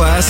Class.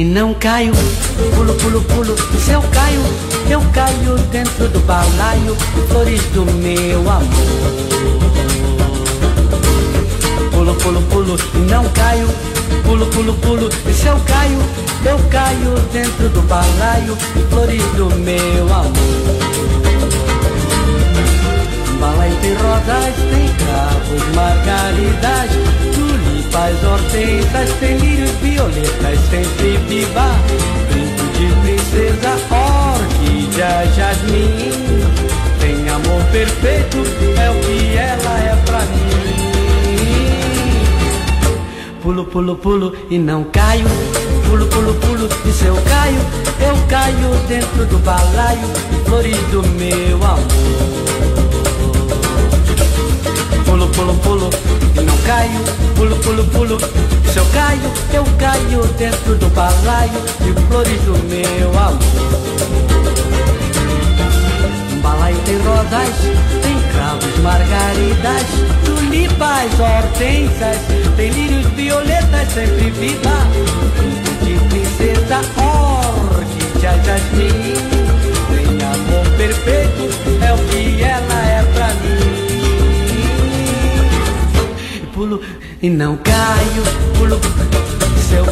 E não caio. Pulo, pulo, pulo, se eu caio, eu caio dentro do balaio, flores do meu amor. Pulo, pulo, pulo e não caio. Pulo, pulo, pulo e se eu caio, eu caio dentro do balaio, flores do meu amor. Balaio tem rosas, tem cravos, margaridas, tulipas, hortensas, tem lírios, violetas, sempre viva. Brinco de princesa, orquídea, jasmim. Tem amor perfeito, é o que ela é pra mim. Pulo, pulo, pulo e não caio. Pulo, pulo, pulo e se eu caio, eu caio dentro do balaio, flores do meu amor. Pulo, pulo, pulo caio dentro do balaio de flores do meu amor. Um balaio tem rosas, tem cravos, margaridas, tulipas, hortensas, tem lírios, violetas, sempre viva. De princesa, orquídea, jasmim. Tem amor perfeito, é o que ela é pra mim pulo e não caio, pulo. Se eu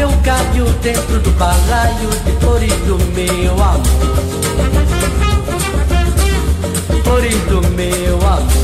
eu caio dentro do balaio de flores do meu amor. Flores do meu amor.